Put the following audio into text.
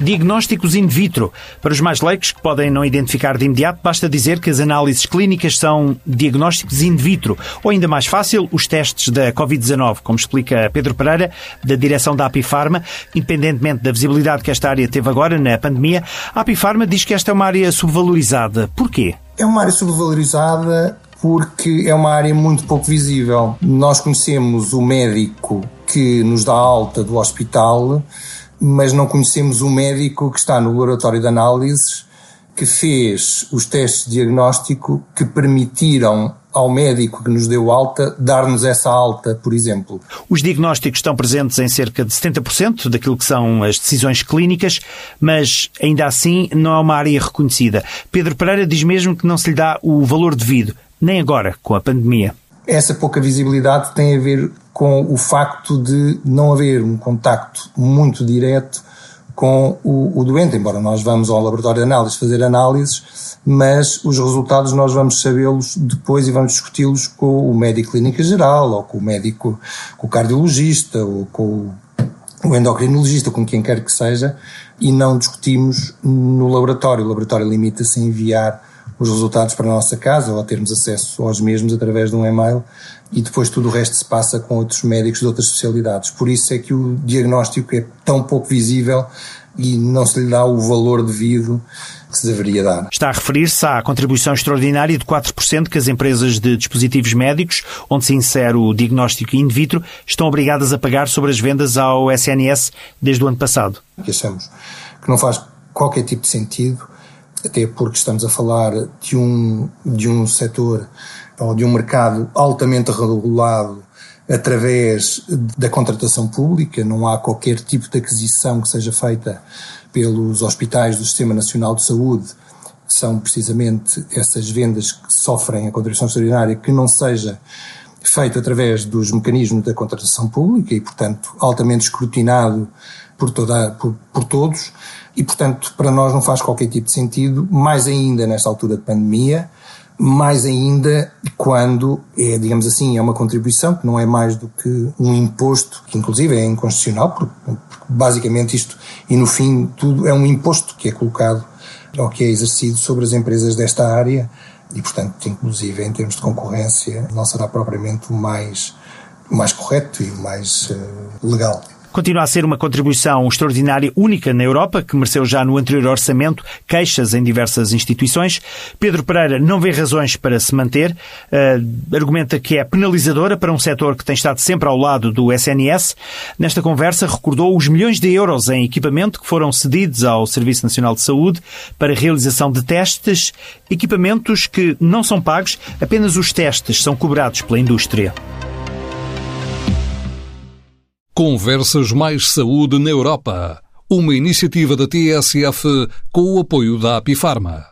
Diagnósticos in vitro. Para os mais leigos que podem não identificar de imediato, basta dizer que as análises clínicas são diagnósticos in vitro. Ou ainda mais fácil, os testes da Covid-19, como explica Pedro Pereira, da direção da Apifarma. Independentemente da visibilidade que esta área teve agora na pandemia, a Apifarma diz que esta é uma área subvalorizada. Porquê? É uma área subvalorizada porque é uma área muito pouco visível. Nós conhecemos o médico que nos dá alta do hospital, mas não conhecemos o médico que está no laboratório de análises que fez os testes de diagnóstico que permitiram ao médico que nos deu alta dar-nos essa alta, por exemplo. Os diagnósticos estão presentes em cerca de 70% daquilo que são as decisões clínicas, mas ainda assim não é uma área reconhecida. Pedro Pereira diz mesmo que não se lhe dá o valor devido, nem agora, com a pandemia. Essa pouca visibilidade tem a ver com o facto de não haver um contacto muito direto com o, o, doente, embora nós vamos ao laboratório de análise fazer análises, mas os resultados nós vamos sabê-los depois e vamos discuti-los com o médico clínica geral, ou com o médico, com o cardiologista, ou com o endocrinologista, com quem quer que seja, e não discutimos no laboratório. O laboratório limita-se a enviar os resultados para a nossa casa ou a termos acesso aos mesmos através de um e-mail e depois tudo o resto se passa com outros médicos de outras especialidades. Por isso é que o diagnóstico é tão pouco visível e não se lhe dá o valor devido que se deveria dar. Está a referir-se à contribuição extraordinária de 4% que as empresas de dispositivos médicos, onde se insere o diagnóstico in vitro, estão obrigadas a pagar sobre as vendas ao SNS desde o ano passado. Que achamos que não faz qualquer tipo de sentido, até porque estamos a falar de um, de um setor ou de um mercado altamente regulado através da contratação pública, não há qualquer tipo de aquisição que seja feita pelos hospitais do Sistema Nacional de Saúde, que são precisamente essas vendas que sofrem a contribuição extraordinária, que não seja feito através dos mecanismos da contratação pública e, portanto, altamente escrutinado por, toda, por, por todos. E, portanto, para nós não faz qualquer tipo de sentido, mais ainda nesta altura de pandemia, mais ainda quando é, digamos assim, é uma contribuição que não é mais do que um imposto, que inclusive é inconstitucional, porque, porque basicamente isto, e no fim tudo é um imposto que é colocado ou que é exercido sobre as empresas desta área e, portanto, inclusive em termos de concorrência, não será propriamente o mais, o mais correto e o mais uh, legal. Continua a ser uma contribuição extraordinária, única na Europa, que mereceu já no anterior orçamento queixas em diversas instituições. Pedro Pereira não vê razões para se manter, uh, argumenta que é penalizadora para um setor que tem estado sempre ao lado do SNS. Nesta conversa, recordou os milhões de euros em equipamento que foram cedidos ao Serviço Nacional de Saúde para realização de testes, equipamentos que não são pagos, apenas os testes são cobrados pela indústria. Conversas Mais Saúde na Europa. Uma iniciativa da TSF com o apoio da Apifarma.